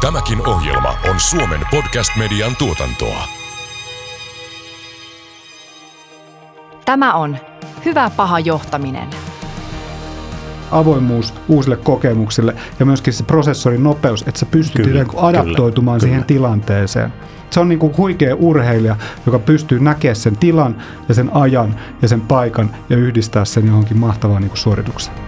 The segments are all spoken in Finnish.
Tämäkin ohjelma on Suomen podcast-median tuotantoa. Tämä on Hyvä paha johtaminen. avoimuus uusille kokemuksille ja myöskin se prosessorin nopeus, että sä pystyt Kyllä, kyllä, adaptoitumaan kyllä, siihen kyllä. tilanteeseen. Se on niin kuin huikea urheilija, joka pystyy näkemään sen tilan ja sen ajan ja sen paikan ja yhdistää sen johonkin mahtavaan niin kuin suoritukseen.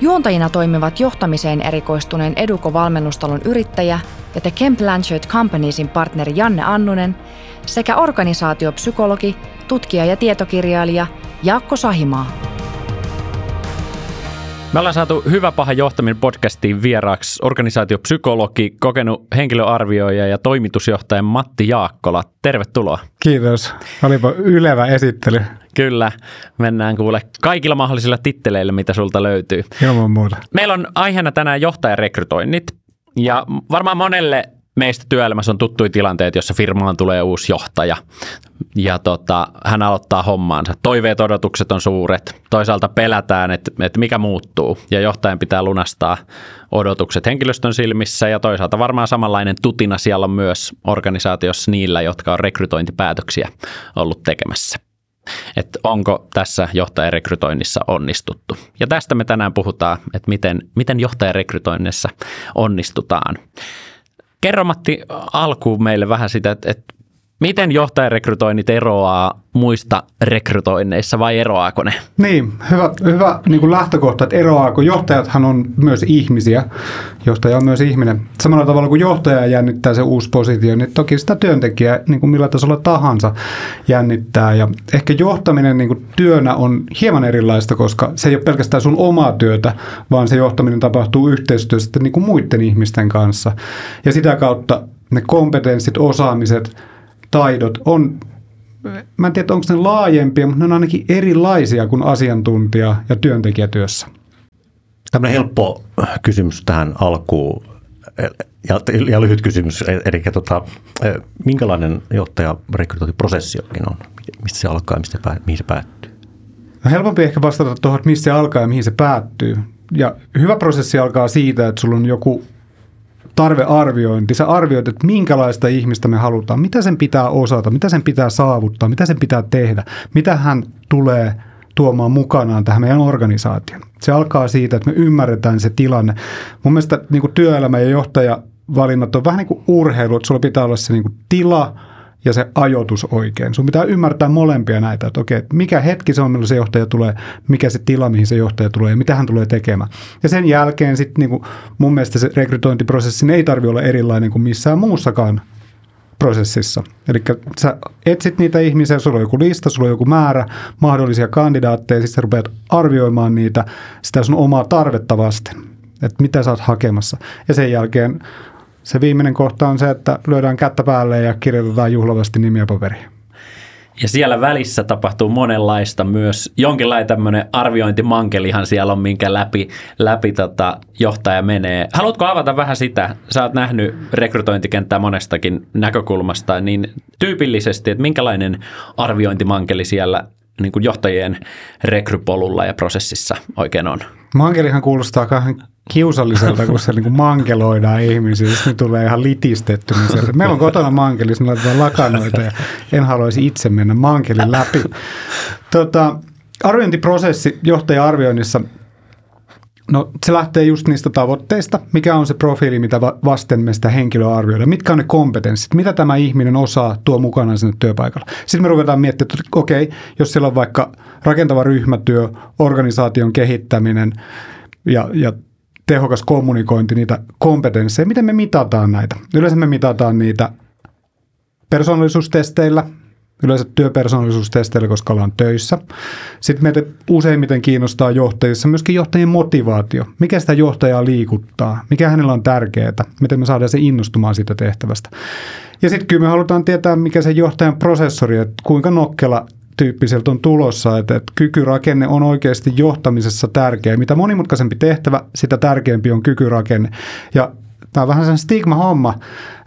Juontajina toimivat johtamiseen erikoistuneen Eduko-valmennustalon yrittäjä ja The Ken Blanchard Companiesin partneri Janne Annunen sekä organisaatiopsykologi, tutkija ja tietokirjailija Jaakko Sahimaa. Me ollaan saatu Hyvä paha johtaminen podcastiin vieraaksi organisaatiopsykologi, kokenut henkilöarvioija ja toimitusjohtaja Matti Jaakkola. Tervetuloa. Kiitos. Olipa ylevä esittely Kyllä, mennään kuule kaikilla mahdollisilla titteleillä, mitä sulta löytyy. ilman muuta. Meillä on aiheena tänään johtajarekrytoinnit ja varmaan monelle meistä työelämässä on tuttuja tilanteet, jossa firmaan tulee uusi johtaja ja tota, hän aloittaa hommaansa. Toiveet, odotukset on suuret. Toisaalta pelätään, että, että mikä muuttuu ja johtajan pitää lunastaa odotukset henkilöstön silmissä ja toisaalta varmaan samanlainen tutina siellä on myös organisaatiossa niillä, jotka on rekrytointipäätöksiä ollut tekemässä että onko tässä johtajarekrytoinnissa onnistuttu. Ja tästä me tänään puhutaan, että miten, miten johtajarekrytoinnissa onnistutaan. Kerro Matti alkuun meille vähän sitä, että, että miten johtajarekrytoinnit eroaa muista rekrytoinneissa vai eroaako ne? Niin, hyvä, hyvä niin kuin lähtökohta, että eroaako. Johtajathan on myös ihmisiä. Johtaja on myös ihminen. Samalla tavalla kuin johtaja jännittää se uusi positio, niin toki sitä työntekijää niin kuin millä tasolla tahansa jännittää. Ja ehkä johtaminen niin kuin työnä on hieman erilaista, koska se ei ole pelkästään sun omaa työtä, vaan se johtaminen tapahtuu yhteistyössä niin kuin muiden ihmisten kanssa. Ja sitä kautta ne kompetenssit, osaamiset, taidot on mä en tiedä, onko ne laajempia, mutta ne on ainakin erilaisia kuin asiantuntija- ja työntekijätyössä. Tämmöinen helppo kysymys tähän alkuun ja, ja lyhyt kysymys, eli tota, minkälainen johtajarekrytointiprosessi oikein on? Mistä se alkaa ja mistä mihin se päättyy? No helpompi ehkä vastata tuohon, että mistä se alkaa ja mihin se päättyy. Ja hyvä prosessi alkaa siitä, että sulla on joku tarvearviointi. Sä arvioit, että minkälaista ihmistä me halutaan, mitä sen pitää osata, mitä sen pitää saavuttaa, mitä sen pitää tehdä, mitä hän tulee tuomaan mukanaan tähän meidän organisaation. Se alkaa siitä, että me ymmärretään se tilanne. Mun mielestä niin kuin työelämä ja johtajavalinnat on vähän niin kuin urheilu, että sulla pitää olla se niin kuin tila ja se ajoitus oikein. Sun pitää ymmärtää molempia näitä, että okei, mikä hetki se on, milloin se johtaja tulee, mikä se tila, mihin se johtaja tulee ja mitä hän tulee tekemään. Ja sen jälkeen sitten niin mun mielestä se rekrytointiprosessi ei tarvitse olla erilainen kuin missään muussakaan prosessissa. Eli sä etsit niitä ihmisiä, sulla on joku lista, sulla on joku määrä mahdollisia kandidaatteja, sitten sä rupeat arvioimaan niitä sitä sun omaa tarvetta vasten, että mitä sä oot hakemassa. Ja sen jälkeen se viimeinen kohta on se, että lyödään kättä päälle ja kirjoitetaan juhlavasti nimiä paperiin. Ja siellä välissä tapahtuu monenlaista myös. Jonkinlainen tämmöinen arviointimankelihan siellä on, minkä läpi, läpi tota johtaja menee. Haluatko avata vähän sitä? Sä oot nähnyt rekrytointikenttää monestakin näkökulmasta, niin tyypillisesti, että minkälainen arviointimankeli siellä niin kuin johtajien rekrypolulla ja prosessissa oikein on? Mankelihan kuulostaa kauhean kiusalliselta, kun se niin mankeloidaan ihmisiä, sitten ne tulee ihan litistetty. Niin meillä on kotona mankeli, me laitetaan lakanoita ja en haluaisi itse mennä mankelin läpi. Tota, arviointiprosessi johtaja-arvioinnissa, no se lähtee just niistä tavoitteista, mikä on se profiili, mitä va- vasten me sitä henkilöä arvioidaan, mitkä on ne kompetenssit, mitä tämä ihminen osaa tuo mukana sinne työpaikalla. Sitten me ruvetaan miettimään, että okei, jos siellä on vaikka rakentava ryhmätyö, organisaation kehittäminen ja, ja tehokas kommunikointi, niitä kompetensseja. Miten me mitataan näitä? Yleensä me mitataan niitä persoonallisuustesteillä, yleensä työpersonallisuustesteillä, koska ollaan töissä. Sitten meitä useimmiten kiinnostaa johtajissa myöskin johtajien motivaatio. Mikä sitä johtajaa liikuttaa? Mikä hänellä on tärkeää? Miten me saadaan se innostumaan siitä tehtävästä? Ja sitten kyllä me halutaan tietää, mikä se johtajan prosessori, että kuinka nokkela tyyppiseltä on tulossa, että, että kykyrakenne on oikeasti johtamisessa tärkeä. Mitä monimutkaisempi tehtävä, sitä tärkeämpi on kykyrakenne. Ja tämä on vähän sen stigma-homma,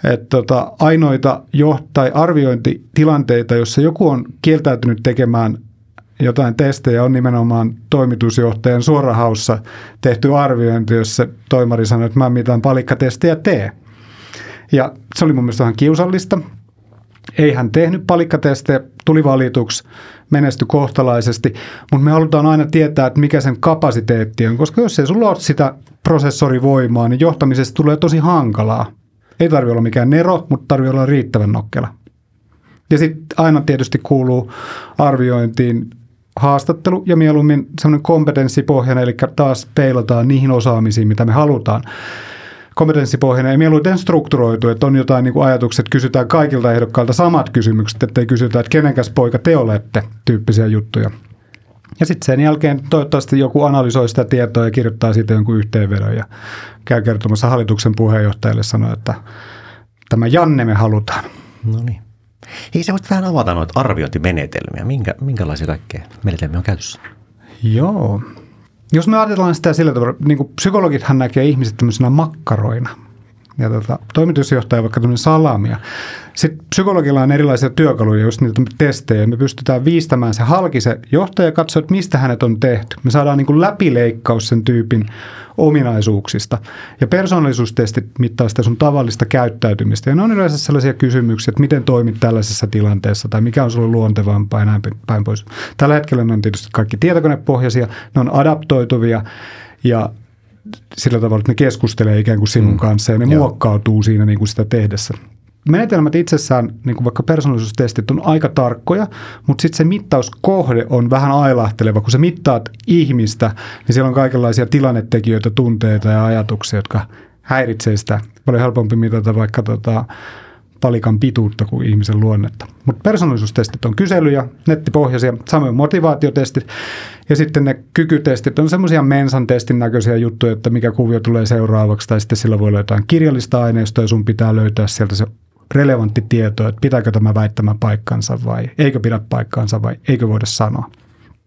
että tota, ainoita jo, tai arviointitilanteita, jossa joku on kieltäytynyt tekemään jotain testejä, on nimenomaan toimitusjohtajan suorahaussa tehty arviointi, jossa toimari sanoi, että mä mitään palikkatestejä tee. Ja se oli mun mielestä vähän kiusallista. Ei hän tehnyt palikkatestejä, tuli valituksi, menesty kohtalaisesti, mutta me halutaan aina tietää, että mikä sen kapasiteetti on, koska jos ei sulla ole sitä prosessorivoimaa, niin johtamisesta tulee tosi hankalaa. Ei tarvi olla mikään nero, mutta tarvii olla riittävän nokkela. Ja sitten aina tietysti kuuluu arviointiin haastattelu ja mieluummin semmoinen kompetenssipohjainen, eli taas peilataan niihin osaamisiin, mitä me halutaan kompetenssipohjainen ja mieluiten strukturoitu, että on jotain niin kuin ajatukset, kysytään kaikilta ehdokkailta samat kysymykset, ettei kysytä, että kenenkäs poika te olette, tyyppisiä juttuja. Ja sitten sen jälkeen toivottavasti joku analysoi sitä tietoa ja kirjoittaa siitä jonkun yhteenvedon ja käy kertomassa hallituksen puheenjohtajalle sanoa, että tämä Janne me halutaan. No niin. Hei, sä voit vähän avata noita arviointimenetelmiä. Minkä, minkälaisia kaikkea menetelmiä on käytössä? Joo. Jos me ajatellaan sitä sillä tavalla, niin kuin psykologithan näkee ihmiset tämmöisenä makkaroina. Ja tota, toimitusjohtaja vaikka tämmöinen salamia. Sitten psykologilla on erilaisia työkaluja, just niitä testejä. Me pystytään viistämään se halki se johtaja ja katsoa, että mistä hänet on tehty. Me saadaan niin kuin läpileikkaus sen tyypin ominaisuuksista. Ja persoonallisuustestit mittaa sitä sun tavallista käyttäytymistä. Ja ne on yleensä sellaisia kysymyksiä, että miten toimit tällaisessa tilanteessa tai mikä on sulle luontevampaa ja näin päin pois. Tällä hetkellä ne on tietysti kaikki tietokonepohjaisia, ne on adaptoituvia ja sillä tavalla, että ne keskustelee ikään kuin sinun mm. kanssa ja ne Joo. muokkautuu siinä niin kuin sitä tehdessä. Menetelmät itsessään, niin kuin vaikka persoonallisuustestit, on aika tarkkoja, mutta sitten se mittauskohde on vähän ailahteleva. Kun sä mittaat ihmistä, niin siellä on kaikenlaisia tilannetekijöitä, tunteita ja ajatuksia, jotka häiritsee sitä. Paljon helpompi mitata vaikka tota, palikan pituutta kuin ihmisen luonnetta. Mutta persoonallisuustestit on kyselyjä, nettipohjaisia, samoin motivaatiotestit. Ja sitten ne kykytestit on semmoisia mensan testin näköisiä juttuja, että mikä kuvio tulee seuraavaksi, tai sitten sillä voi olla jotain kirjallista aineistoa, ja sun pitää löytää sieltä se relevantti tieto, että pitääkö tämä väittämä paikkansa vai eikö pidä paikkansa vai eikö voida sanoa.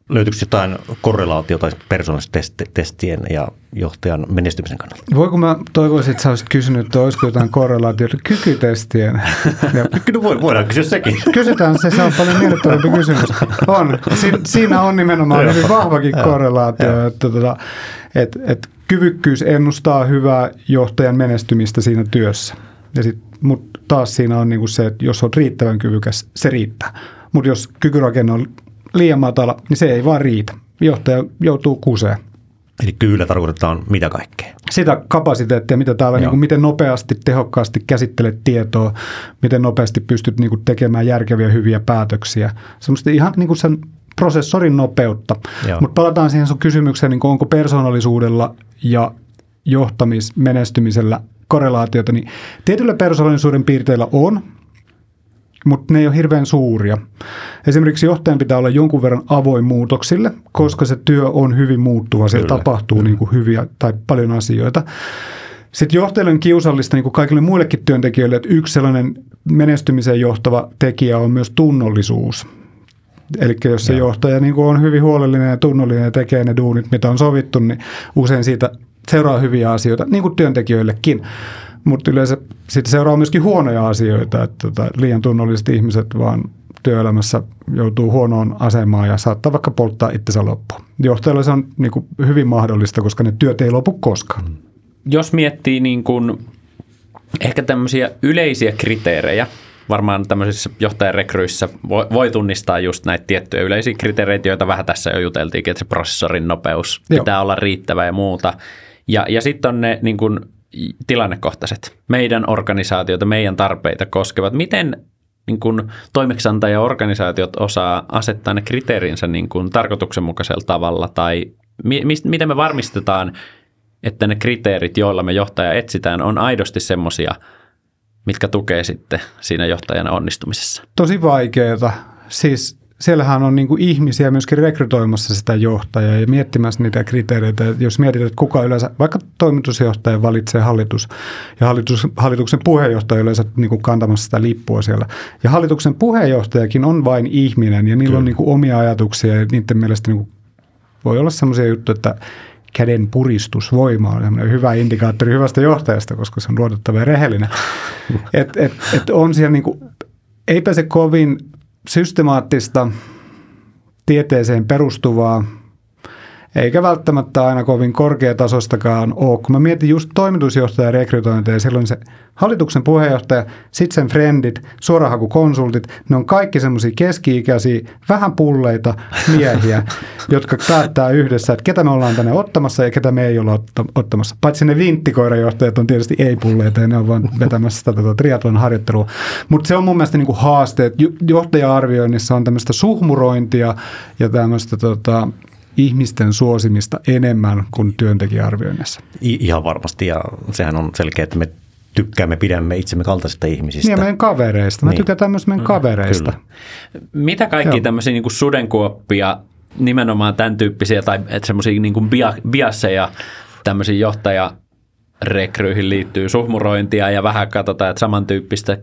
Löytyykö jotain korrelaatiota persoonallistestien ja johtajan menestymisen kannalta? Voiko mä toivoisin, että sä olisit kysynyt, että olisiko jotain korrelaatiota kykytestien? Ja, no voidaan kysyä sekin. Kysytään se, se on paljon miellyttävämpi kysymys. On. Si, siinä on nimenomaan hyvin vahvakin korrelaatio, että, tota, että, että kyvykkyys ennustaa hyvää johtajan menestymistä siinä työssä. Ja sit, mutta taas siinä on niinku se, että jos on riittävän kyvykäs, se riittää. Mutta jos kykyrakenne on liian matala, niin se ei vaan riitä. Johtaja joutuu kuseen. Eli kyllä tarkoitetaan mitä kaikkea? Sitä kapasiteettia, mitä täällä, niin kuin, miten nopeasti, tehokkaasti käsittelet tietoa, miten nopeasti pystyt niin kuin, tekemään järkeviä, hyviä päätöksiä. Semmoista ihan niin kuin sen prosessorin nopeutta. Mutta palataan siihen sun kysymykseen, niin kuin, onko persoonallisuudella ja johtamismenestymisellä korrelaatiota, niin tietyllä persoonallisuuden piirteillä on, mutta ne ei ole hirveän suuria. Esimerkiksi johtajan pitää olla jonkun verran avoin muutoksille, koska se työ on hyvin muuttuva. Siellä tapahtuu niin kuin hyviä tai paljon asioita. Sitten johtajalle on kiusallista niin kuin kaikille muillekin työntekijöille, että yksi sellainen menestymiseen johtava tekijä on myös tunnollisuus. Eli jos se Joo. johtaja niin kuin on hyvin huolellinen ja tunnollinen ja tekee ne duunit, mitä on sovittu, niin usein siitä seuraa hyviä asioita, niin kuin työntekijöillekin. Mutta yleensä sitten seuraa myöskin huonoja asioita, että tota, liian tunnolliset ihmiset vaan työelämässä joutuu huonoon asemaan ja saattaa vaikka polttaa itsensä loppuun. Johtajalle se on niin kuin hyvin mahdollista, koska ne työt ei lopu koskaan. Mm. Jos miettii niin kuin ehkä tämmöisiä yleisiä kriteerejä, varmaan tämmöisissä johtajarekryissä voi, voi tunnistaa just näitä tiettyjä yleisiä kriteereitä, joita vähän tässä jo juteltiinkin, että se prosessorin nopeus Joo. pitää olla riittävä ja muuta. Ja, ja sitten on ne niin kuin tilannekohtaiset, meidän organisaatiota, meidän tarpeita koskevat. Miten niin kuin toimeksiantaja-organisaatiot osaa asettaa ne kriteerinsä niin kuin tarkoituksenmukaisella tavalla tai mi- miten me varmistetaan, että ne kriteerit, joilla me johtaja etsitään, on aidosti semmoisia, mitkä tukee sitten siinä johtajan onnistumisessa? Tosi vaikeaa siis siellähän on niin kuin ihmisiä myöskin rekrytoimassa sitä johtajaa ja miettimässä niitä kriteereitä. Jos mietitään, että kuka yleensä, vaikka toimitusjohtaja valitsee hallitus ja hallitus, hallituksen puheenjohtaja yleensä niin kuin kantamassa sitä lippua siellä. Ja hallituksen puheenjohtajakin on vain ihminen ja niillä Kyllä. on niin kuin omia ajatuksia ja niiden mielestä niin kuin voi olla sellaisia juttuja, että käden puristusvoima on hyvä indikaattori hyvästä johtajasta, koska se on luotettava ja rehellinen. Et, et, et on siellä niin kuin, eipä se kovin systemaattista, tieteeseen perustuvaa eikä välttämättä aina kovin korkeatasostakaan ole. Kun mä mietin just toimitusjohtajan rekrytointeja, silloin se hallituksen puheenjohtaja, sitten sen friendit, suorahakukonsultit, ne on kaikki semmoisia keski-ikäisiä, vähän pulleita miehiä, jotka päättää yhdessä, että ketä me ollaan tänne ottamassa ja ketä me ei olla ottamassa. Paitsi ne vinttikoirajohtajat on tietysti ei-pulleita ja ne on vaan vetämässä sitä tota triatlon harjoittelua. Mutta se on mun mielestä niinku haaste, että johtaja-arvioinnissa on tämmöistä suhmurointia ja tämmöistä tota, ihmisten suosimista enemmän kuin työntekijäarvioinnissa. I- ihan varmasti ja sehän on selkeä, että me tykkäämme, pidämme itsemme kaltaisista ihmisistä. Niin meidän kavereista. Me niin. tykätään myös meidän mm, kavereista. Kyllä. Mitä kaikki tämmöisiä niin sudenkuoppia, nimenomaan tämän tyyppisiä tai semmoisia niin kuin bia, biasseja, tämmöisiä johtajarekryihin liittyy suhmurointia ja vähän katsotaan, että samantyyppistä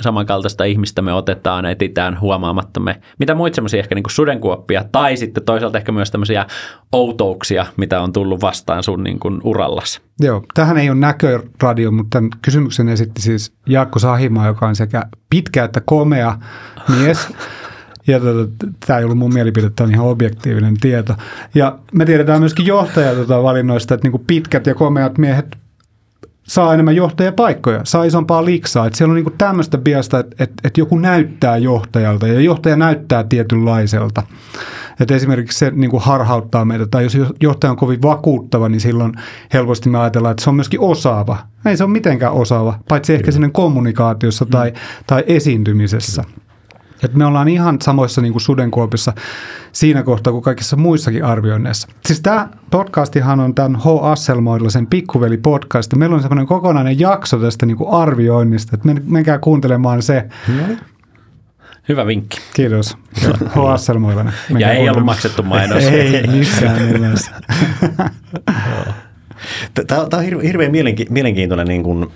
samankaltaista ihmistä me otetaan, etitään huomaamattamme. Mitä muita semmoisia ehkä niin kuin sudenkuoppia tai sitten toisaalta ehkä myös tämmöisiä outouksia, mitä on tullut vastaan sun niin kuin urallas? Joo, tähän ei ole näköradio, mutta tämän kysymyksen esitti siis Jaakko Sahima, joka on sekä pitkä että komea mies. Ja tota, tämä ei ollut mun mielipide, tämä on ihan objektiivinen tieto. Ja me tiedetään myöskin johtajat tota, valinnoista, että niin pitkät ja komeat miehet saa enemmän johtajapaikkoja, saa isompaa liksaa. Että siellä on niinku tämmöistä biasta, että, että, että joku näyttää johtajalta ja johtaja näyttää tietynlaiselta. Että esimerkiksi se niin kuin harhauttaa meitä, tai jos johtaja on kovin vakuuttava, niin silloin helposti me ajatellaan, että se on myöskin osaava. Ei se ole mitenkään osaava, paitsi ehkä sinne kommunikaatiossa tai, mm. tai esiintymisessä. Et me ollaan ihan samoissa niin kuin sudenkuopissa siinä kohtaa kuin kaikissa muissakin arvioinneissa. Siis tämä podcastihan on tämän H. Asselmoilla sen pikkuveli podcast. Meillä on semmoinen kokonainen jakso tästä niin kuin arvioinnista, että menkää kuuntelemaan se. No. Hyvä vinkki. Kiitos. H. Asselmoilla. Ja ei ollut maksettu mainos. ei missään nimessä. Tämä on hirveän mielenkiintoinen niin kuin,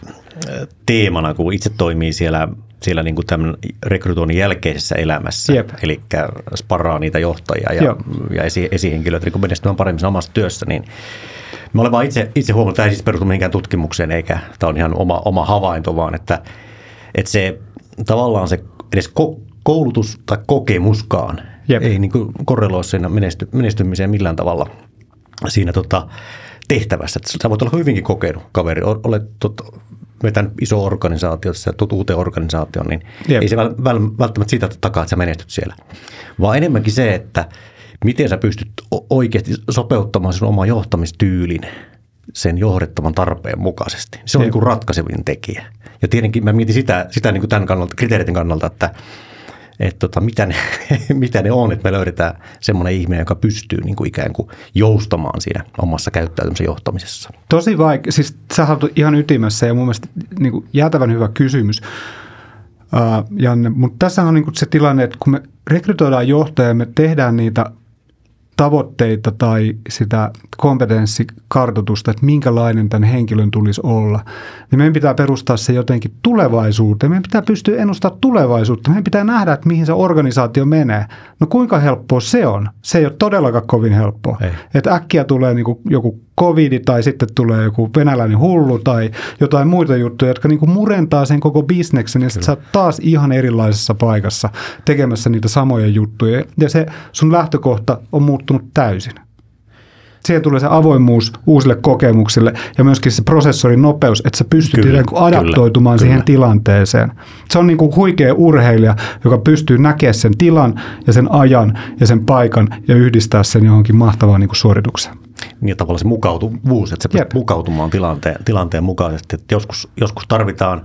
teemana, kun itse toimii siellä, siellä niin kuin tämän rekrytoinnin jälkeisessä elämässä. Jep. Eli sparraa niitä johtajia ja, ja esi, esihenkilöitä niin menestymään paremmin omassa työssä. Niin Mä olen vaan itse, itse huomannut, että tämä ei siis perustu mihinkään tutkimukseen, eikä tämä on ihan oma, oma havainto, vaan että, että se tavallaan se edes koulutus tai kokemuskaan Jep. ei niin kuin korreloi siinä menesty, menestymiseen millään tavalla siinä tota, tehtävässä. Sä voit olla hyvinkin kokenut kaveri, olet tot, vetänyt iso organisaatio, sä tulet uuteen organisaatioon, niin Jep. ei se välttämättä sitä takaa, että sä menestyt siellä. Vaan enemmänkin se, että miten sä pystyt oikeasti sopeuttamaan sun oma johtamistyylin sen johdettavan tarpeen mukaisesti. Se on niin kuin ratkaisevin tekijä. Ja tietenkin mä mietin sitä, sitä niin kuin tämän kannalta, kriteerin kannalta, että että tota, mitä, ne, mitä ne on, että me löydetään semmoinen ihminen, joka pystyy niin kuin ikään kuin joustamaan siinä omassa käyttäytymisen johtamisessa. Tosi vaikea, siis sä ihan ytimessä ja mun mielestä niin kuin jäätävän hyvä kysymys, uh, Janne, mutta tässä on niin se tilanne, että kun me rekrytoidaan johtajia, me tehdään niitä tavoitteita tai sitä kompetenssikartoitusta, että minkälainen tämän henkilön tulisi olla, niin meidän pitää perustaa se jotenkin tulevaisuuteen. Meidän pitää pystyä ennustamaan tulevaisuutta. Meidän pitää nähdä, että mihin se organisaatio menee. No kuinka helppoa se on? Se ei ole todellakaan kovin helppoa. Ei. Että äkkiä tulee niin joku covidi tai sitten tulee joku venäläinen hullu tai jotain muita juttuja, jotka niin kuin murentaa sen koko bisneksen ja sitten sä oot taas ihan erilaisessa paikassa tekemässä niitä samoja juttuja. Ja se sun lähtökohta on muuttunut täysin. Siihen tulee se avoimuus uusille kokemuksille ja myöskin se prosessorin nopeus, että sä pystyt kyllä, adaptoitumaan kyllä, siihen kyllä. tilanteeseen. Se on niin kuin huikea urheilija, joka pystyy näkemään sen tilan ja sen ajan ja sen paikan ja yhdistää sen johonkin mahtavaan niin kuin suoritukseen. Niin tavallaan se mukautuvuus, että se pystyy mukautumaan tilanteen, tilanteen mukaisesti. Että joskus, joskus tarvitaan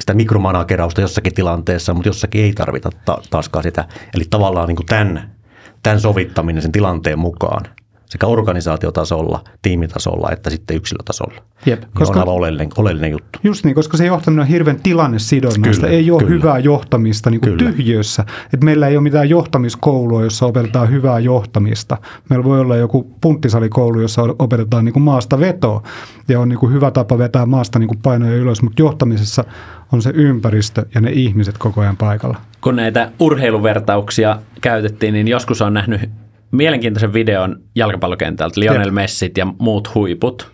sitä mikromanagerausta jossakin tilanteessa, mutta jossakin ei tarvita ta- taaskaan sitä. Eli tavallaan niin kuin tämän, tämän sovittaminen sen tilanteen mukaan – sekä organisaatiotasolla, tiimitasolla että sitten yksilötasolla. Jep, Koska... koska- on aivan oleellinen, oleellinen juttu. Just niin, koska se johtaminen on hirveän tilannesidonnaista. Kyllä, ei ole kyllä. hyvää johtamista niin kuin tyhjössä. Et meillä ei ole mitään johtamiskoulua, jossa opetetaan hyvää johtamista. Meillä voi olla joku punttisalikoulu, jossa opetetaan niin kuin maasta vetoa. Ja on niin kuin hyvä tapa vetää maasta niin kuin painoja ylös, mutta johtamisessa on se ympäristö ja ne ihmiset koko ajan paikalla. kun näitä urheiluvertauksia käytettiin, niin joskus on nähnyt mielenkiintoisen videon jalkapallokentältä, Lionel Jep. Messit ja muut huiput.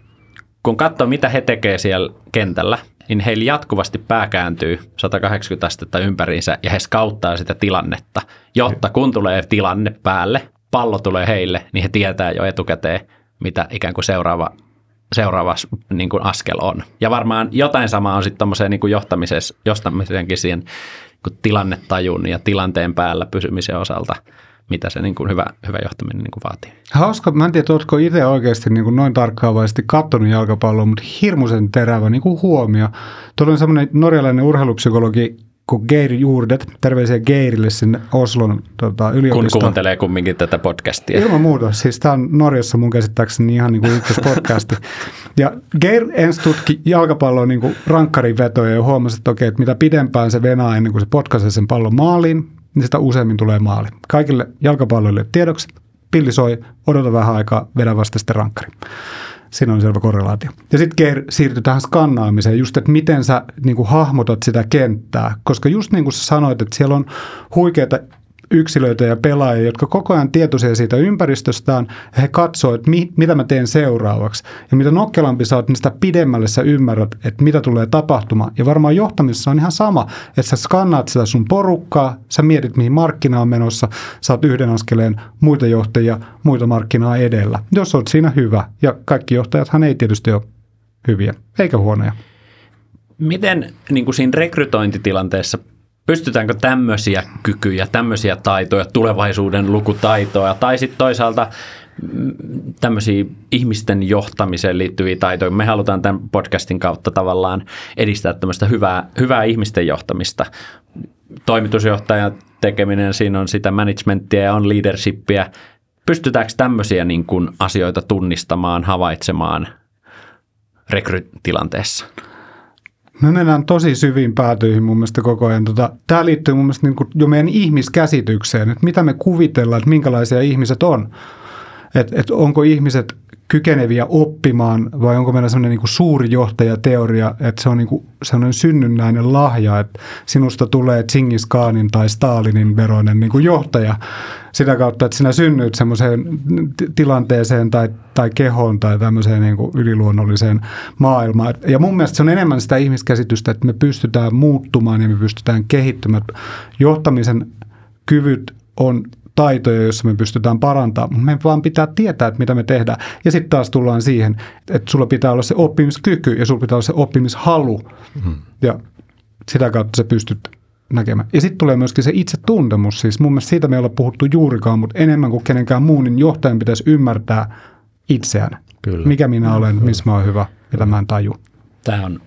Kun katsoo, mitä he tekee siellä kentällä, niin heillä jatkuvasti pää kääntyy 180 astetta ympäriinsä ja he skauttaa sitä tilannetta, jotta kun tulee tilanne päälle, pallo tulee heille, niin he tietää jo etukäteen, mitä ikään kuin seuraava, seuraava niin kuin askel on. Ja varmaan jotain samaa on sitten tuommoiseen niin johtamisessa, johtamisenkin siihen niin kuin tilannetajun ja tilanteen päällä pysymisen osalta, mitä se niin kuin hyvä, hyvä johtaminen niin kuin vaatii. Hauska, mä en tiedä, oletko itse oikeasti niin kuin noin tarkkaavaisesti katsonut jalkapalloa, mutta hirmuisen terävä niin kuin huomio. Tuolla on semmoinen norjalainen urheilupsykologi kuin Geir Juurdet, terveisiä Geirille sinne Oslon tota, Kun yliopistoon. kuuntelee kumminkin tätä podcastia. Ilman muuta. Siis tämä on Norjassa mun käsittääkseni ihan niin kuin ykköspodcasti. Ja Geir ensin tutki jalkapalloa niin kuin rankkarin vetoja ja huomasi, että okei, että mitä pidempään se venaa ennen kuin se potkaisee sen pallon maaliin, niin sitä useammin tulee maali. Kaikille jalkapalloille tiedoksi, pilli soi, odota vähän aikaa, vedä vasta sitten rankkari. Siinä on selvä korrelaatio. Ja sitten Geir siirtyi tähän skannaamiseen, just että miten sä niin kuin hahmotat sitä kenttää. Koska just niin kuin sä sanoit, että siellä on huikeita yksilöitä ja pelaajia, jotka koko ajan tietoisia siitä ympäristöstään, ja he katsoo, että mi, mitä mä teen seuraavaksi. Ja mitä nokkelampi sä oot, niin sitä pidemmälle sä ymmärrät, että mitä tulee tapahtumaan. Ja varmaan johtamisessa on ihan sama, että sä skannaat sitä sun porukkaa, sä mietit mihin markkina on menossa, sä oot yhden askeleen muita johtajia, muita markkinaa edellä. Jos oot siinä hyvä, ja kaikki johtajathan ei tietysti ole hyviä, eikä huonoja. Miten niin kuin siinä rekrytointitilanteessa, pystytäänkö tämmöisiä kykyjä, tämmöisiä taitoja, tulevaisuuden lukutaitoja tai sitten toisaalta mm, tämmöisiä ihmisten johtamiseen liittyviä taitoja. Me halutaan tämän podcastin kautta tavallaan edistää tämmöistä hyvää, hyvää ihmisten johtamista. Toimitusjohtajan tekeminen, siinä on sitä managementtia ja on leadershipia. Pystytäänkö tämmöisiä niin kuin asioita tunnistamaan, havaitsemaan rekrytilanteessa? Me mennään tosi syviin päätyihin mun mielestä koko ajan. Tota, Tämä liittyy mun mielestä niin kuin jo meidän ihmiskäsitykseen, että mitä me kuvitellaan, että minkälaisia ihmiset on. Että et onko ihmiset kykeneviä oppimaan vai onko meillä sellainen niin suuri johtajateoria, että se on niin kuin sellainen synnynnäinen lahja, että sinusta tulee Tsingis Khanin tai Stalinin veroinen niin kuin johtaja sitä kautta, että sinä synnyit semmoiseen t- tilanteeseen tai, tai kehoon tai tämmöiseen niin kuin yliluonnolliseen maailmaan. Ja mun mielestä se on enemmän sitä ihmiskäsitystä, että me pystytään muuttumaan ja me pystytään kehittymään. Johtamisen kyvyt on taitoja, joissa me pystytään parantamaan, mutta me vaan pitää tietää, että mitä me tehdään. Ja sitten taas tullaan siihen, että sulla pitää olla se oppimiskyky ja sulla pitää olla se oppimishalu. Mm. Ja sitä kautta sä pystyt näkemään. Ja sitten tulee myöskin se itsetuntemus. Siis mun mielestä siitä me ei olla puhuttu juurikaan, mutta enemmän kuin kenenkään muun, niin johtajan pitäisi ymmärtää itseään. Kyllä. Mikä minä olen, missä mä oon hyvä, mitä mä en taju. Tämä on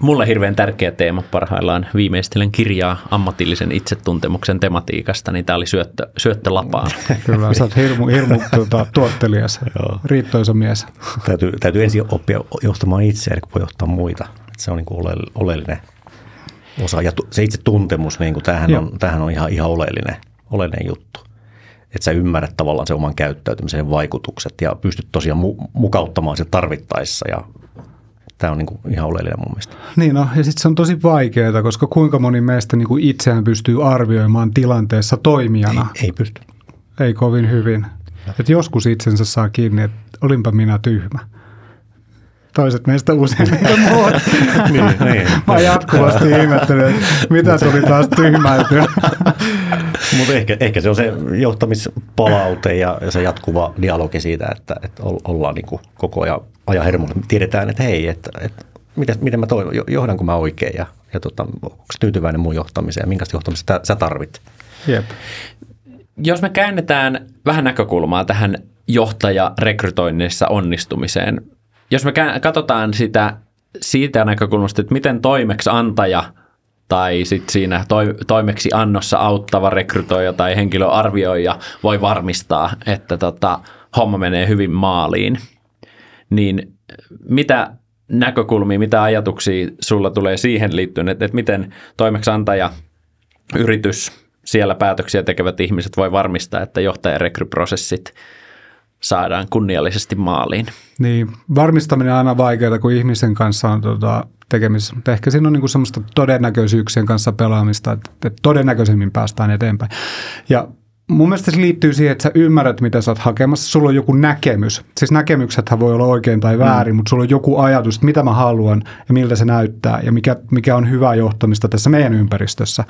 mulle hirveän tärkeä teema parhaillaan. Viimeistelen kirjaa ammatillisen itsetuntemuksen tematiikasta, niin tämä oli syöttö, syöttölapaan. Kyllä, sä oot hirmu, hirmu tuota, tuottelias, riittoisa mies. Täytyy, täytyy ensin oppia johtamaan itseään, kun voi johtaa muita. Se on niin kuin oleellinen osa. Ja se itse tuntemus, niin kuin tämähän, Joo. on, tämähän on ihan, ihan oleellinen, oleellinen juttu. Että sä ymmärrät tavallaan sen oman käyttäytymisen vaikutukset ja pystyt tosiaan mu- mukauttamaan se tarvittaessa. Ja tämä on niin kuin ihan oleellinen mun mielestä. Niin no, ja sitten se on tosi vaikeaa, koska kuinka moni meistä niin kuin itseään pystyy arvioimaan tilanteessa toimijana. Ei, ei pysty. Ei kovin hyvin. Et joskus itsensä saa kiinni, että olinpa minä tyhmä. Toiset meistä usein muut. niin, niin. Mä jatkuvasti ihmettänyt, että mitä tuli taas tyhmäytyä. Mutta ehkä, ehkä se on se johtamispalaute ja, ja se jatkuva dialogi siitä, että, että ol- ollaan niin kuin koko ajan ajan hermolla. Tiedetään, että hei, että, että miten, miten mä toivon, jo- johdanko mä oikein ja, ja tota, onko tyytyväinen mun johtamiseen ja minkälaista johtamista sä, sä tarvit. Jep. Jos me käännetään vähän näkökulmaa tähän johtajarekrytoinnissa onnistumiseen. Jos me katsotaan sitä siitä näkökulmasta, että miten toimeksiantaja tai sitten siinä toi, toimeksi annossa auttava rekrytoija tai henkilöarvioija voi varmistaa, että tota, homma menee hyvin maaliin, niin mitä näkökulmia, mitä ajatuksia sulla tulee siihen liittyen, että, että miten toimeksiantaja, yritys, siellä päätöksiä tekevät ihmiset voi varmistaa, että johtajarekryprosessit saadaan kunniallisesti maaliin. Niin, varmistaminen on aina vaikeaa, kun ihmisen kanssa on tota, tekemisissä, mutta ehkä siinä on niinku semmoista todennäköisyyksien kanssa pelaamista, että, että todennäköisemmin päästään eteenpäin. Ja mun mielestä se liittyy siihen, että sä ymmärrät, mitä sä oot hakemassa. Sulla on joku näkemys. Siis näkemyksethän voi olla oikein tai väärin, mm. mutta sulla on joku ajatus, että mitä mä haluan ja miltä se näyttää ja mikä, mikä on hyvää johtamista tässä meidän ympäristössä.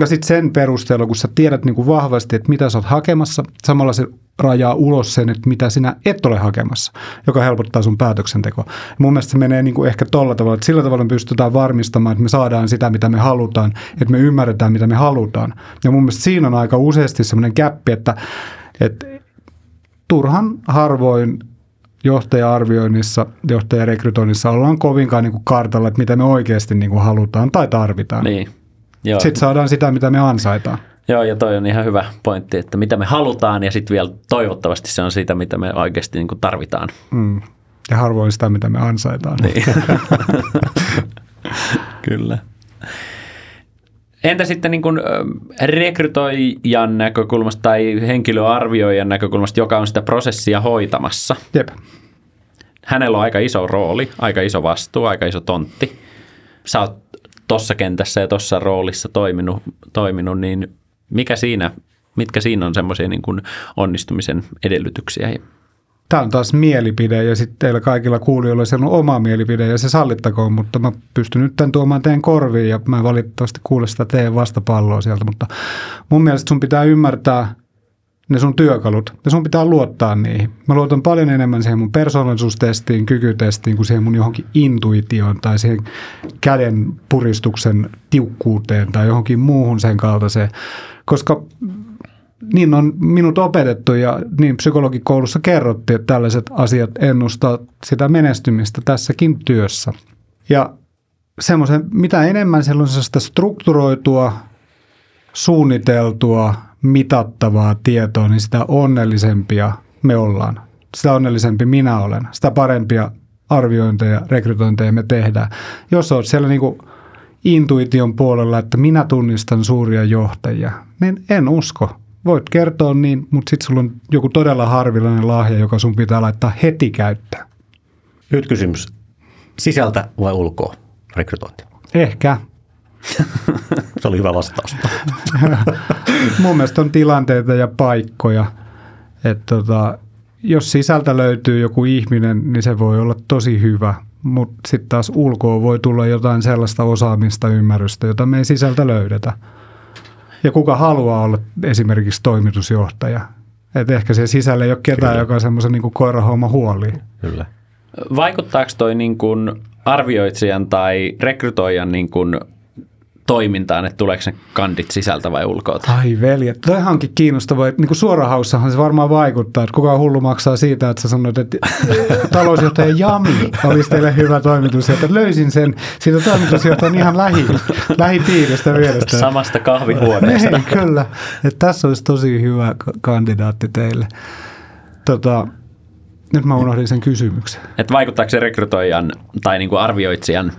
Ja sitten sen perusteella, kun sä tiedät niin kuin vahvasti, että mitä sä oot hakemassa, samalla se rajaa ulos sen, että mitä sinä et ole hakemassa, joka helpottaa sun päätöksentekoa. Mun mielestä se menee niin kuin ehkä tolla tavalla, että sillä tavalla me pystytään varmistamaan, että me saadaan sitä, mitä me halutaan, että me ymmärretään, mitä me halutaan. Ja mun mielestä siinä on aika useasti semmoinen käppi, että, että turhan harvoin johtaja-arvioinnissa, johtajarekrytoinnissa ollaan kovinkaan niin kuin kartalla, että mitä me oikeasti niin kuin halutaan tai tarvitaan. Niin. Joo. Sitten saadaan sitä, mitä me ansaitaan. Joo, ja toi on ihan hyvä pointti, että mitä me halutaan ja sitten vielä toivottavasti se on sitä, mitä me oikeasti niin kuin tarvitaan. Mm. Ja harvoin sitä, mitä me ansaitaan. Niin. Kyllä. Entä sitten niin kuin rekrytoijan näkökulmasta tai henkilöarvioijan näkökulmasta, joka on sitä prosessia hoitamassa? Jep. Hänellä on aika iso rooli, aika iso vastuu, aika iso tontti. Sä oot tuossa kentässä ja tuossa roolissa toiminut, toiminut, niin mikä siinä, mitkä siinä on semmoisia niin onnistumisen edellytyksiä? Tämä on taas mielipide ja sitten teillä kaikilla kuulijoilla on oma mielipide ja se sallittakoon, mutta mä pystyn nyt tämän tuomaan teidän korviin ja mä valitettavasti kuule sitä teidän vastapalloa sieltä, mutta mun mielestä sun pitää ymmärtää ne sun työkalut ja sun pitää luottaa niihin. Mä luotan paljon enemmän siihen mun persoonallisuustestiin, kykytestiin kuin siihen mun johonkin intuitioon tai siihen käden puristuksen tiukkuuteen tai johonkin muuhun sen kaltaiseen koska niin on minut opetettu ja niin psykologikoulussa kerrottiin, että tällaiset asiat ennustaa sitä menestymistä tässäkin työssä. Ja semmoisen, mitä enemmän sellaisesta strukturoitua, suunniteltua, mitattavaa tietoa, niin sitä onnellisempia me ollaan. Sitä onnellisempi minä olen. Sitä parempia arviointeja, rekrytointeja me tehdään. Jos olet siellä niin kuin intuition puolella, että minä tunnistan suuria johtajia, niin en usko. Voit kertoa niin, mutta sitten sulla on joku todella harvinainen lahja, joka sun pitää laittaa heti käyttää. Nyt kysymys. Sisältä vai ulkoa rekrytointi? Ehkä. Se oli hyvä vastaus. Mun mielestä on tilanteita ja paikkoja. Että tota, jos sisältä löytyy joku ihminen, niin se voi olla tosi hyvä – mutta sitten taas ulkoa voi tulla jotain sellaista osaamista, ymmärrystä, jota me ei sisältä löydetä. Ja kuka haluaa olla esimerkiksi toimitusjohtaja? Et ehkä se sisällä ei ole ketään, Kyllä. joka on semmoisen niin koirahomma huoli. Kyllä. Vaikuttaako toi niin kuin arvioitsijan tai rekrytoijan niin kuin toimintaan, että tuleeko ne kandit sisältä vai ulkoa? Ai veljet, toihan onkin kiinnostavaa. Niin kuin suorahaussahan se varmaan vaikuttaa, että kuka hullu maksaa siitä, että sä sanoit, että talousjohtaja Jami olisi teille hyvä toimitusjohtaja. Löysin sen siitä toimitusjohtajan ihan lähi, lähipiiristä vierestä. Samasta kahvihuoneesta. Niin, kyllä. Että tässä olisi tosi hyvä kandidaatti teille. Tota, nyt mä unohdin sen kysymyksen. Et vaikuttaako se rekrytoijan tai niin kuin arvioitsijan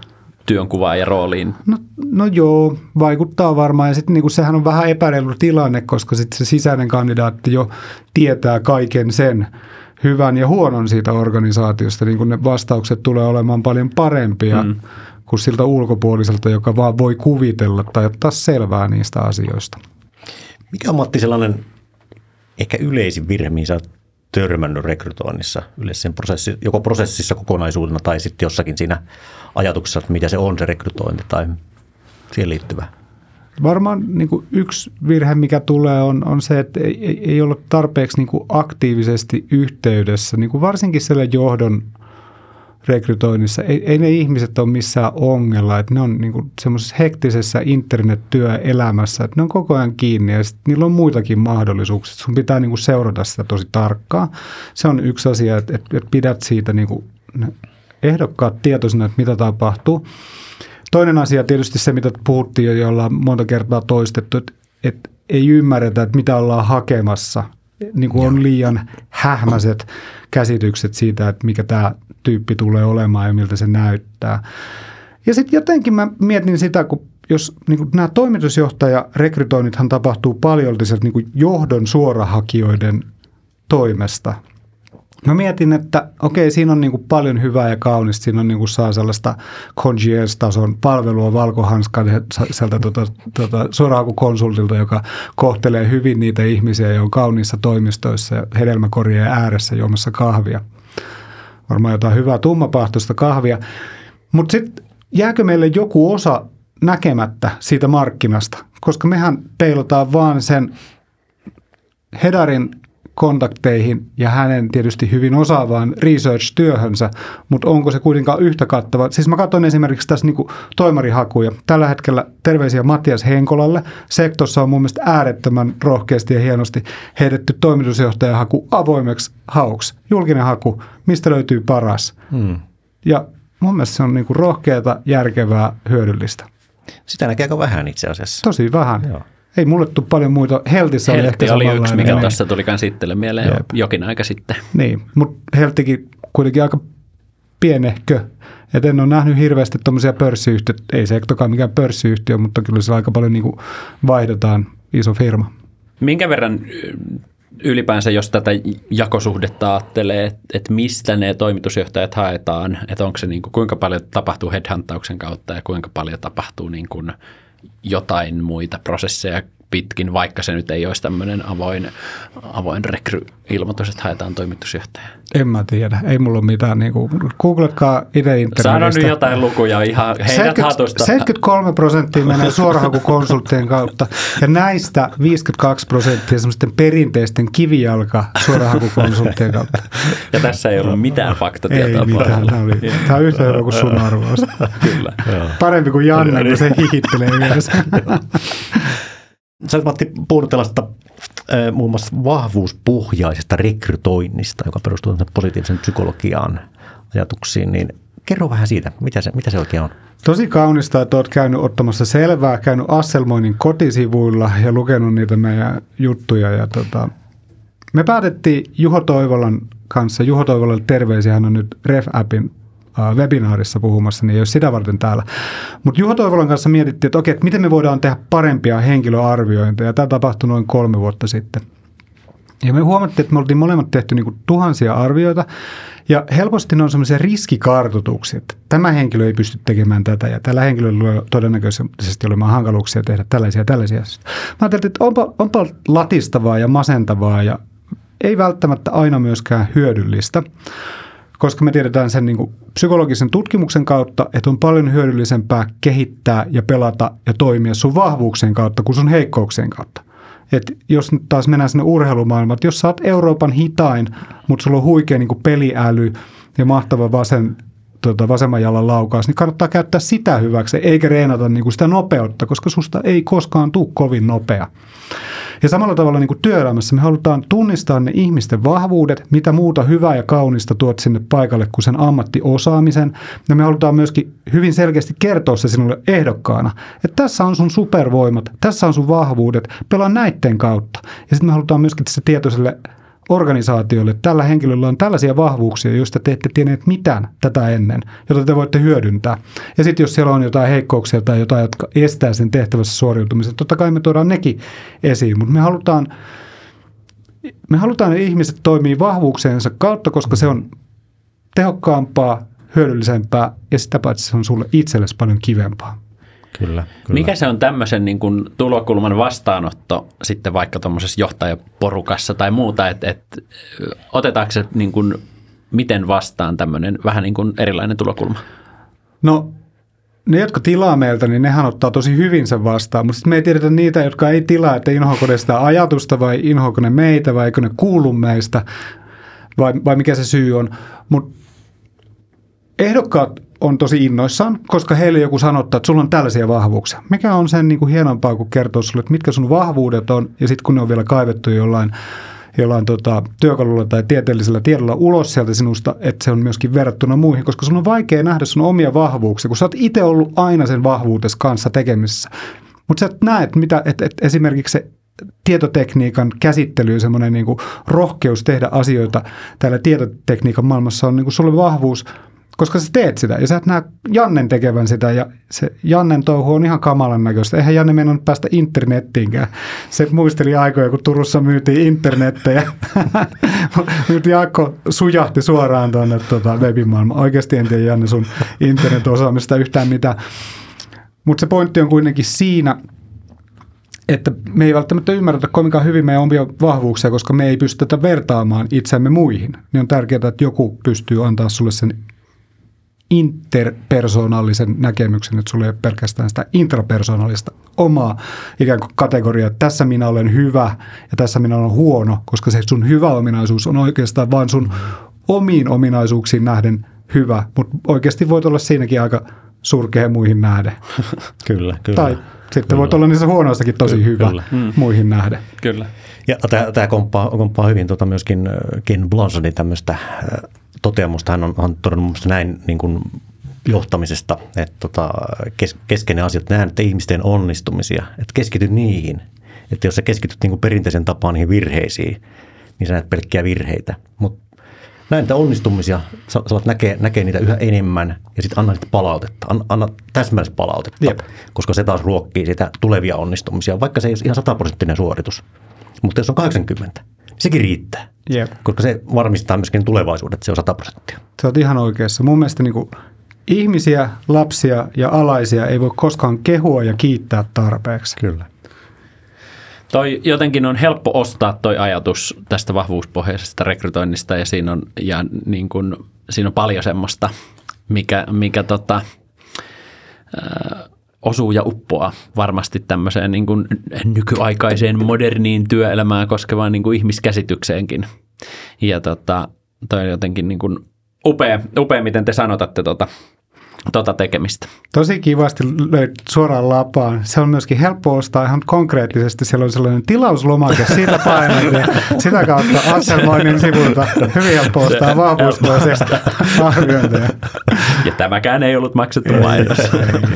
työnkuvaan ja rooliin? No, no joo, vaikuttaa varmaan. Ja sitten niin sehän on vähän epäreilu tilanne, koska sitten se sisäinen kandidaatti jo tietää kaiken sen hyvän ja huonon siitä organisaatiosta. Niin kuin ne vastaukset tulee olemaan paljon parempia mm. kuin siltä ulkopuoliselta, joka vaan voi kuvitella tai ottaa selvää niistä asioista. Mikä on Matti sellainen ehkä yleisin virhe, mihin sä oot törmännyt rekrytoinnissa yleensä sen prosessi, joko prosessissa kokonaisuutena tai sitten jossakin siinä ajatuksessa, että mitä se on se rekrytointi tai siihen liittyvä? Varmaan niin kuin yksi virhe, mikä tulee, on, on se, että ei, ei ole tarpeeksi niin kuin aktiivisesti yhteydessä, niin kuin varsinkin siellä johdon rekrytoinnissa. Ei, ei ne ihmiset ole missään ongella, että ne on niin semmoisessa hektisessä internettyöelämässä, että ne on koko ajan kiinni ja niillä on muitakin mahdollisuuksia. Sun pitää niin kuin seurata sitä tosi tarkkaan. Se on yksi asia, että, että, että pidät siitä niin kuin ehdokkaat tietoisena, että mitä tapahtuu. Toinen asia tietysti se, mitä puhuttiin jo, jolla on monta kertaa toistettu, että, että ei ymmärretä, että mitä ollaan hakemassa. Niin kuin on liian hähmäiset käsitykset siitä, että mikä tämä tyyppi tulee olemaan ja miltä se näyttää. Ja sitten jotenkin mä mietin sitä, kun jos niin kuin nämä toimitusjohtaja-rekrytoinnithan tapahtuu paljon niin kuin johdon suorahakijoiden toimesta. Mä mietin, että okei, siinä on niin kuin paljon hyvää ja kaunista. Siinä on niin kuin saa sellaista concierge-tason palvelua valkohanskaiselta tuota, tuota, suorahakukonsultilta, joka kohtelee hyvin niitä ihmisiä ja on kauniissa toimistoissa ja hedelmäkorjeen ääressä juomassa kahvia. Varmaan jotain hyvää tummapahtoista kahvia. Mutta sitten jääkö meille joku osa näkemättä siitä markkinasta, koska mehän peilotaan vaan sen Hedarin kontakteihin ja hänen tietysti hyvin osaavaan research-työhönsä, mutta onko se kuitenkaan yhtä kattava? Siis mä katson esimerkiksi tässä niin toimarihakuja. Tällä hetkellä terveisiä Matias Henkolalle. Sektossa on mun mielestä äärettömän rohkeasti ja hienosti heitetty toimitusjohtajahaku avoimeksi hauksi. Julkinen haku, mistä löytyy paras. Hmm. Ja mun mielestä se on niin rohkeata, järkevää, hyödyllistä. Sitä näkee aika vähän itse asiassa. Tosi vähän. Joo. Ei mulle tule paljon muita. Heltissä oli ehkä oli yksi, mikä niin. tuossa tuli kans itselle mieleen Jep. jokin aika sitten. Niin, mutta Helttikin kuitenkin aika pienehkö. Et en ole nähnyt hirveästi tuommoisia pörssiyhtiöitä, ei se tokaan mikään pörssiyhtiö, mutta kyllä se aika paljon niin vaihdetaan iso firma. Minkä verran ylipäänsä, jos tätä jakosuhdetta ajattelee, että, että mistä ne toimitusjohtajat haetaan, että onko se niin kuin, kuinka paljon tapahtuu headhuntauksen kautta ja kuinka paljon tapahtuu niin kuin jotain muita prosesseja pitkin, vaikka se nyt ei olisi tämmöinen avoin, avoin rekry-ilmoitus, että haetaan toimitusjohtaja. En mä tiedä. Ei mulla ole mitään. Niin kuin, googletkaa itse internetistä. Sano nyt jotain lukuja ihan heidät 70, hatusta. 73 prosenttia menee suorahakukonsulttien kautta ja näistä 52 prosenttia semmoisten perinteisten kivijalka suorahakukonsulttien kautta. Ja tässä ei ollut mitään faktatietoa. Ei mitään. Tämä, oli, tämä on yhtä hyvä kuin sun arvaus. Kyllä. Parempi kuin Janne, kun se hihittelee mielessä. Sä olet Matti puhunut tällaista muun muassa vahvuuspohjaisesta rekrytoinnista, joka perustuu positiivisen psykologiaan ajatuksiin, niin kerro vähän siitä, mitä se, mitä se oikein on? Tosi kaunista, että olet käynyt ottamassa selvää, käynyt Asselmoinin kotisivuilla ja lukenut niitä meidän juttuja. Ja tota, me päätettiin Juho Toivolan kanssa, Juho Toivolalle terveisiä, hän on nyt Ref-appin webinaarissa puhumassa, niin ei ole sitä varten täällä. Mutta Juho Toivolan kanssa mietittiin, että okei, että miten me voidaan tehdä parempia henkilöarviointeja. Tämä tapahtui noin kolme vuotta sitten. Ja me huomattiin, että me oltiin molemmat tehty niin tuhansia arvioita, ja helposti ne on semmoisia riskikartoituksia, että tämä henkilö ei pysty tekemään tätä, ja tällä henkilöllä todennäköisesti olemaan hankaluuksia tehdä tällaisia ja tällaisia. Mä ajattelin, että onpa, onpa latistavaa ja masentavaa, ja ei välttämättä aina myöskään hyödyllistä koska me tiedetään sen niin kuin psykologisen tutkimuksen kautta, että on paljon hyödyllisempää kehittää ja pelata ja toimia sun vahvuuksien kautta kuin sun heikkouksien kautta. Et jos nyt taas mennään sinne urheilumaailmaan, että jos sä oot Euroopan hitain, mutta sulla on huikea niin peliäly ja mahtava vasen, tota, vasemman jalan laukaus, niin kannattaa käyttää sitä hyväksi, eikä reenata niin kuin sitä nopeutta, koska susta ei koskaan tule kovin nopea. Ja samalla tavalla niin kuin työelämässä me halutaan tunnistaa ne ihmisten vahvuudet, mitä muuta hyvää ja kaunista tuot sinne paikalle kuin sen ammattiosaamisen. Ja me halutaan myöskin hyvin selkeästi kertoa se sinulle ehdokkaana, että tässä on sun supervoimat, tässä on sun vahvuudet, pelaa näiden kautta. Ja sitten me halutaan myöskin tässä tietoiselle organisaatioille, että tällä henkilöllä on tällaisia vahvuuksia, joista te ette tienneet mitään tätä ennen, jota te voitte hyödyntää. Ja sitten jos siellä on jotain heikkouksia tai jotain, jotka estää sen tehtävässä suoriutumisen, totta kai me tuodaan nekin esiin, mutta me halutaan, me halutaan ne ihmiset toimii vahvuuksiensa kautta, koska se on tehokkaampaa, hyödyllisempää ja sitä paitsi se on sulle itsellesi paljon kivempaa. Kyllä, kyllä. Mikä se on tämmöisen niin kuin tulokulman vastaanotto sitten vaikka tuommoisessa johtajaporukassa tai muuta, että, että otetaanko se niin kuin, miten vastaan tämmöinen vähän niin kuin erilainen tulokulma? No ne, jotka tilaa meiltä, niin nehän ottaa tosi hyvin sen vastaan, mutta me ei tiedetä niitä, jotka ei tilaa, että inhoako ne sitä ajatusta vai inhoako ne meitä vai eikö ne kuulu meistä vai, vai mikä se syy on. Mutta ehdokkaat on tosi innoissaan, koska heille joku sanottaa, että sulla on tällaisia vahvuuksia. Mikä on sen niin kuin hienompaa kuin kertoa sulle, että mitkä sun vahvuudet on, ja sitten kun ne on vielä kaivettu jollain, jollain tota, työkalulla tai tieteellisellä tiedolla ulos sieltä sinusta, että se on myöskin verrattuna muihin, koska sun on vaikea nähdä sun omia vahvuuksia, kun sä oot itse ollut aina sen vahvuutes kanssa tekemisissä. Mutta sä näet, mitä, että, että esimerkiksi se tietotekniikan käsittely ja semmoinen niin rohkeus tehdä asioita täällä tietotekniikan maailmassa on niin kuin sulle vahvuus, koska sä teet sitä ja sä et näe Jannen tekevän sitä ja se Jannen touhu on ihan kamalan näköistä. Eihän Janne mennä päästä internettiinkään. Se muisteli aikoja, kun Turussa myytiin internettejä. Nyt Jaakko sujahti suoraan tuonne tota, webimaailmaan. Oikeasti en tiedä Janne sun internet-osaamista yhtään mitään. Mutta se pointti on kuitenkin siinä, että me ei välttämättä ymmärretä kovinkaan hyvin meidän omia vahvuuksia, koska me ei pystytä vertaamaan itseämme muihin. Niin on tärkeää, että joku pystyy antaa sulle sen interpersonaalisen näkemyksen, että sulla ei ole pelkästään sitä intrapersonaalista omaa ikään kuin kategoriaa, että tässä minä olen hyvä ja tässä minä olen huono, koska se sun hyvä ominaisuus on oikeastaan vain sun omiin ominaisuuksiin nähden hyvä, mutta oikeasti voit olla siinäkin aika surkea muihin nähden. Kyllä, kyllä. Tai sitten kyllä. voit olla niissä huonoissakin tosi kyllä, hyvä kyllä. Mm. muihin nähden. Kyllä. Ja tämä komppaa, komppaa hyvin tota myöskin Ken Blansardin tämmöistä toteamusta. Hän on, on todennut näin niin kuin johtamisesta, että tota, kes, keskeinen asia, että näen, että ihmisten onnistumisia, että keskity niihin. Että jos sä keskityt niin kuin perinteisen tapaan niihin virheisiin, niin sä näet pelkkiä virheitä. Mutta näin niitä onnistumisia, sä, sä näkee, näkee niitä yhä enemmän ja sitten anna niitä palautetta, anna, anna täsmällistä palautetta, Jep. koska se taas ruokkii sitä tulevia onnistumisia, vaikka se ei ole ihan sataprosenttinen suoritus. Mutta jos on 80, sekin riittää. Jep. Koska se varmistaa myöskin tulevaisuudet, että se on 100 prosenttia. Se on ihan oikeassa. Mun mielestä niin kuin ihmisiä, lapsia ja alaisia ei voi koskaan kehua ja kiittää tarpeeksi. Kyllä. Toi jotenkin on helppo ostaa toi ajatus tästä vahvuuspohjaisesta rekrytoinnista ja siinä on, ja niin kuin, siinä on paljon semmoista, mikä, mikä tota, äh, osuu ja uppoaa varmasti tämmöiseen niin kuin nykyaikaiseen moderniin työelämään koskevaan niin kuin ihmiskäsitykseenkin. Ja tota, toi on jotenkin niin kuin upea, upea, miten te sanotatte tota, tota tekemistä. Tosi kivasti löit suoraan lapaan. Se on myöskin helppo ostaa ihan konkreettisesti. Siellä on sellainen tilauslomake, siitä painat ja sitä kautta Asselmoinnin sivulta hyvin helppo ostaa vahvuuspohjaisesta arviointeja. Ja tämäkään ei ollut maksettu. Ei,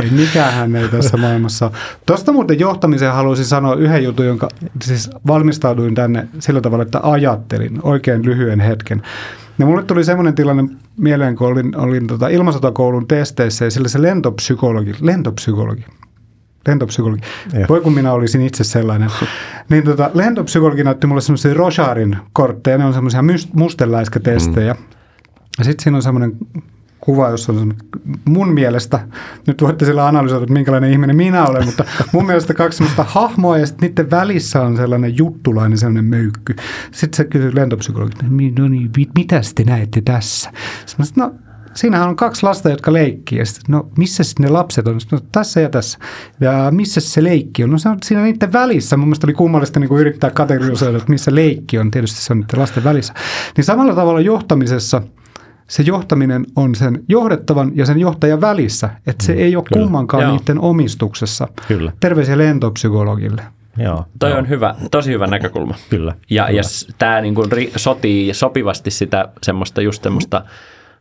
ei, mikähän ei tässä maailmassa Tuosta muuten johtamiseen haluaisin sanoa yhden jutun, jonka siis valmistauduin tänne sillä tavalla, että ajattelin oikein lyhyen hetken. Ja mulle tuli semmoinen tilanne mieleen, kun olin, olin tota ilmasotakoulun testeissä ja sillä se lentopsykologi, lentopsykologi, lentopsykologi. Ja. Voi kun minä olisin itse sellainen. niin tota, lentopsykologi näytti mulle semmoisia Rocharin kortteja, ne on semmoisia musteläiskätestejä. Mm. Ja sitten siinä on semmoinen kuva, jossa on mun mielestä, nyt voitte sillä analysoida, että minkälainen ihminen minä olen, mutta mun mielestä kaksi sellaista hahmoa ja sitten niiden välissä on sellainen juttulainen, sellainen möykky. Sitten se kysyy lentopsykologilta, no niin, mitä te näette tässä? Sitten no, siinähän on kaksi lasta, jotka leikkii. Ja sitten, no missä ne lapset on? No, tässä ja tässä. Ja missä se leikki on? No se on siinä niiden välissä. Mun mielestä oli kummallista niin kuin yrittää kategorisoida, että missä leikki on. Tietysti se on niiden lasten välissä. Niin samalla tavalla johtamisessa – se johtaminen on sen johdettavan ja sen johtajan välissä, että se mm, ei ole kyllä. kummankaan Joo. niiden omistuksessa. Kyllä. Terveisiä lentopsykologille. Joo, Toi joo. on hyvä, tosi hyvä näkökulma. Kyllä. Ja, kyllä. ja tämä niin kuin sotii sopivasti sitä semmoista just semmoista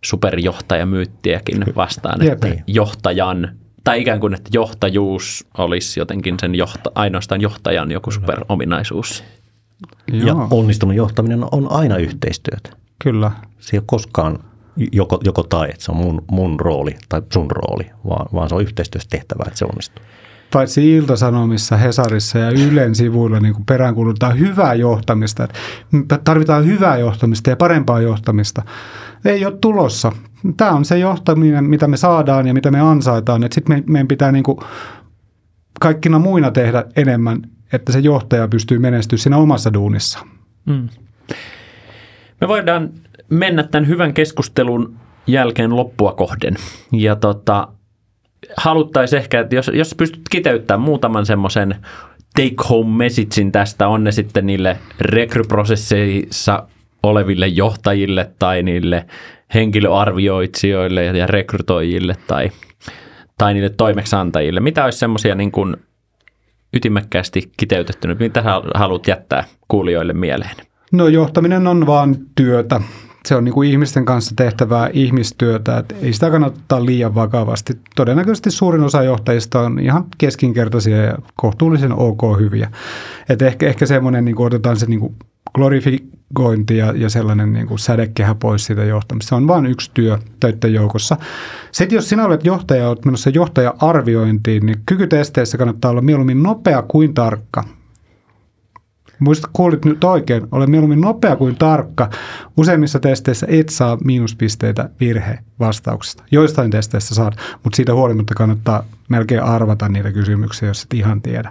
superjohtajamyyttiäkin vastaan, Jep. että johtajan tai ikään kuin, että johtajuus olisi jotenkin sen johta, ainoastaan johtajan joku superominaisuus. Ja onnistunut johtaminen on aina yhteistyötä. Kyllä. Se ei ole koskaan joko, joko tai, että se on mun, mun rooli tai sun rooli, vaan, vaan se on yhteistyössä tehtävä, että se onnistuu. Paitsi Ilta-Sanomissa, Hesarissa ja Ylen sivuilla niin peräänkuulutetaan hyvää johtamista. Tarvitaan hyvää johtamista ja parempaa johtamista. Ei ole tulossa. Tämä on se johtaminen, mitä me saadaan ja mitä me ansaitaan. Sitten me, meidän pitää niin kuin kaikkina muina tehdä enemmän, että se johtaja pystyy menestyä siinä omassa duunissa. Mm. Me voidaan mennä tämän hyvän keskustelun jälkeen loppua kohden. Ja tota, haluttaisiin ehkä, että jos, jos pystyt kiteyttämään muutaman semmoisen take home messagein tästä, on ne sitten niille rekryprosesseissa oleville johtajille tai niille henkilöarvioitsijoille ja rekrytoijille tai, tai niille toimeksantajille. Mitä olisi semmoisia niin kuin ytimekkäästi kiteytettynä, mitä haluat jättää kuulijoille mieleen? No johtaminen on vaan työtä se on niin kuin ihmisten kanssa tehtävää ihmistyötä, että ei sitä ottaa liian vakavasti. Todennäköisesti suurin osa johtajista on ihan keskinkertaisia ja kohtuullisen ok hyviä. Et ehkä, ehkä semmoinen, niin kuin otetaan se niin kuin glorifikointi ja, ja sellainen niin kuin sädekehä pois siitä johtamista. Se on vain yksi työ töiden joukossa. Sitten jos sinä olet johtaja, olet menossa johtaja-arviointiin, niin kykytesteissä kannattaa olla mieluummin nopea kuin tarkka. Muista, kuulit nyt oikein. Ole mieluummin nopea kuin tarkka. Useimmissa testeissä et saa miinuspisteitä virhevastauksesta. Joistain testeissä saat, mutta siitä huolimatta kannattaa melkein arvata niitä kysymyksiä, jos et ihan tiedä.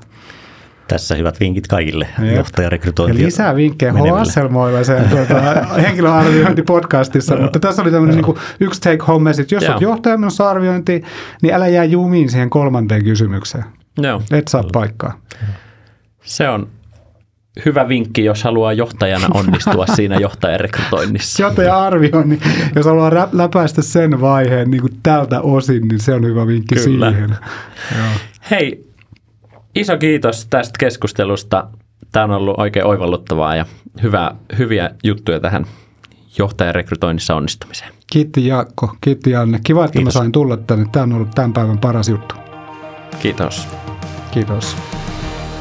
Tässä hyvät vinkit kaikille Jep. johtajarekrytointi. Ja lisää vinkkejä meneville. HSL-moilaiseen tuota, henkilöarviointipodcastissa, mutta tässä oli tämmöinen niin yksi take home message. Jos Joo. olet johtaja menossa arviointiin, niin älä jää jumiin siihen kolmanteen kysymykseen. Joo. Et saa paikkaa. Se on hyvä vinkki, jos haluaa johtajana onnistua siinä johtajarekrytoinnissa. Johtaja arvioinnin, jos haluaa rä- läpäistä sen vaiheen niin kuin tältä osin, niin se on hyvä vinkki Kyllä. siihen. Joo. Hei, iso kiitos tästä keskustelusta. Tämä on ollut oikein oivalluttavaa ja hyvä, hyviä juttuja tähän johtajarekrytoinnissa onnistumiseen. Kiitti Jaakko, kiitti Janne. Kiva, että Kiitos. mä sain tulla tänne. Tämä on ollut tämän päivän paras juttu. Kiitos. Kiitos.